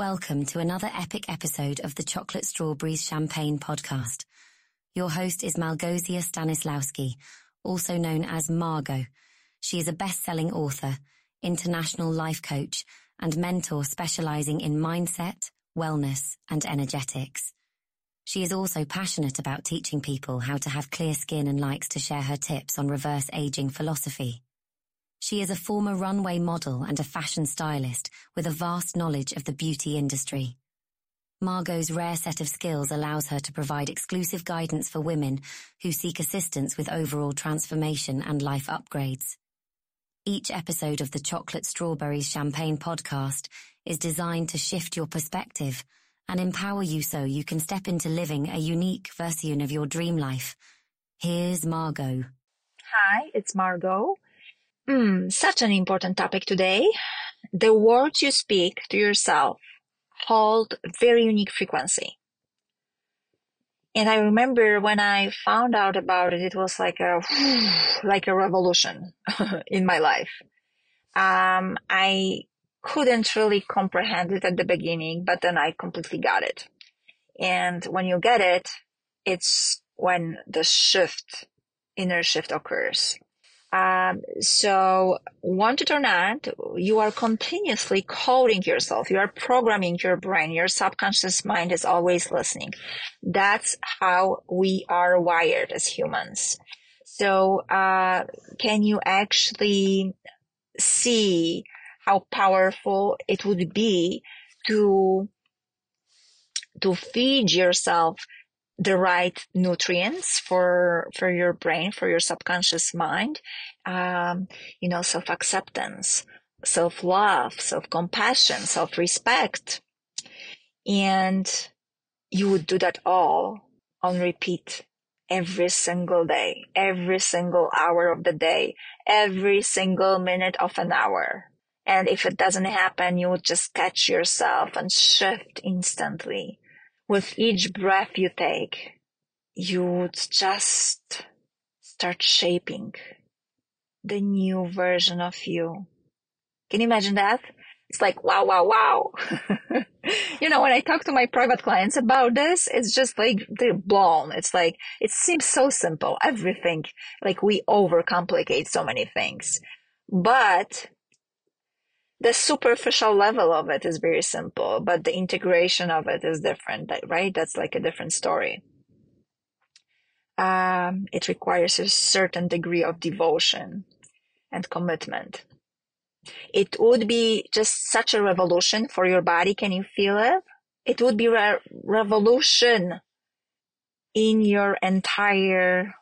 Welcome to another epic episode of the Chocolate Strawberries Champagne podcast. Your host is Malgosia Stanislawski, also known as Margo. She is a best-selling author, international life coach, and mentor specializing in mindset, wellness, and energetics. She is also passionate about teaching people how to have clear skin and likes to share her tips on reverse aging philosophy. She is a former runway model and a fashion stylist with a vast knowledge of the beauty industry. Margo's rare set of skills allows her to provide exclusive guidance for women who seek assistance with overall transformation and life upgrades. Each episode of the Chocolate Strawberries Champagne podcast is designed to shift your perspective and empower you so you can step into living a unique version of your dream life. Here's Margo. Hi, it's Margo. Mm, such an important topic today. The words you speak to yourself hold very unique frequency. And I remember when I found out about it, it was like a, like a revolution in my life. Um, I couldn't really comprehend it at the beginning, but then I completely got it. And when you get it, it's when the shift, inner shift occurs. Um, so it or not, you are continuously coding yourself. You are programming your brain. Your subconscious mind is always listening. That's how we are wired as humans. So, uh, can you actually see how powerful it would be to, to feed yourself the right nutrients for for your brain for your subconscious mind um, you know self-acceptance self-love self-compassion self-respect. And you would do that all on repeat every single day every single hour of the day every single minute of an hour. And if it doesn't happen you would just catch yourself and shift instantly with each breath you take, you would just start shaping the new version of you. Can you imagine that? It's like, wow, wow, wow. you know, when I talk to my private clients about this, it's just like they're blown. It's like, it seems so simple. Everything, like we overcomplicate so many things. But the superficial level of it is very simple, but the integration of it is different, right? That's like a different story. Um, it requires a certain degree of devotion and commitment. It would be just such a revolution for your body. Can you feel it? It would be a revolution in your entire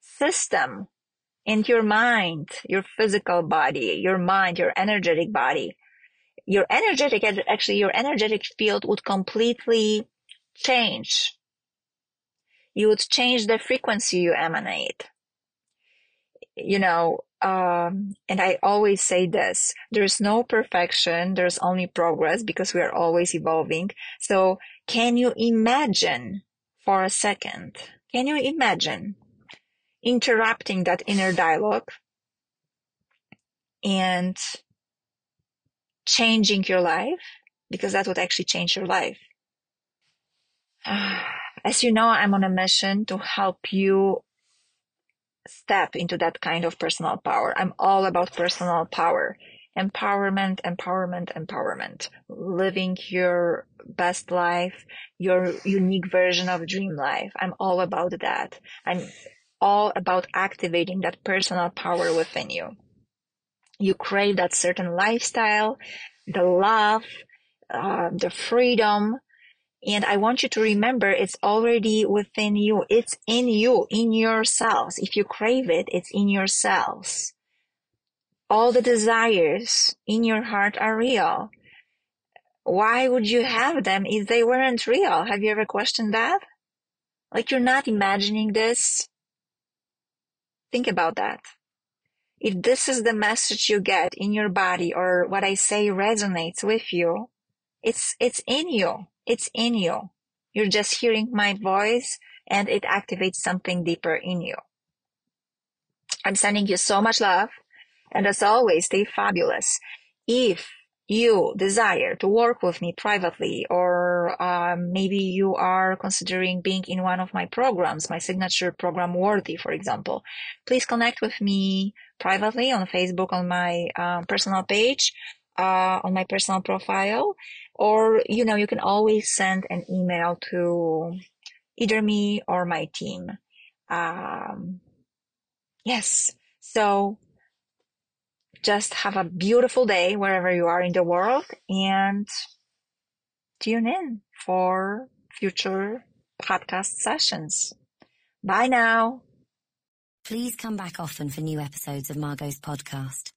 system and your mind, your physical body, your mind, your energetic body, your energetic, actually your energetic field would completely change. You would change the frequency you emanate. You know, um, and I always say this, there's no perfection. There's only progress because we are always evolving. So can you imagine for a second? Can you imagine interrupting that inner dialogue and changing your life because that would actually change your life. As you know, I'm on a mission to help you step into that kind of personal power. I'm all about personal power, empowerment, empowerment, empowerment, living your best life, your unique version of dream life. I'm all about that. I'm all about activating that personal power within you. You crave that certain lifestyle, the love, uh, the freedom. And I want you to remember it's already within you. It's in you, in your cells. If you crave it, it's in your cells. All the desires in your heart are real. Why would you have them if they weren't real? Have you ever questioned that? Like you're not imagining this. Think about that. If this is the message you get in your body or what I say resonates with you, it's, it's in you. It's in you. You're just hearing my voice and it activates something deeper in you. I'm sending you so much love. And as always, stay fabulous. If you desire to work with me privately, or um, maybe you are considering being in one of my programs, my signature program Worthy, for example, please connect with me privately on Facebook on my um, personal page, uh, on my personal profile, or, you know, you can always send an email to either me or my team. Um, yes. So just have a beautiful day wherever you are in the world and tune in for future podcast sessions. Bye now. Please come back often for new episodes of Margo's podcast.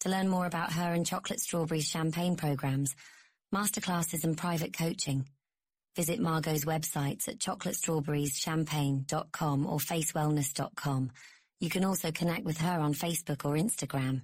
To learn more about her and Chocolate Strawberries champagne programs, masterclasses and private coaching, visit Margo's websites at chocolatestrawberrieschampagne.com or facewellness.com. You can also connect with her on Facebook or Instagram.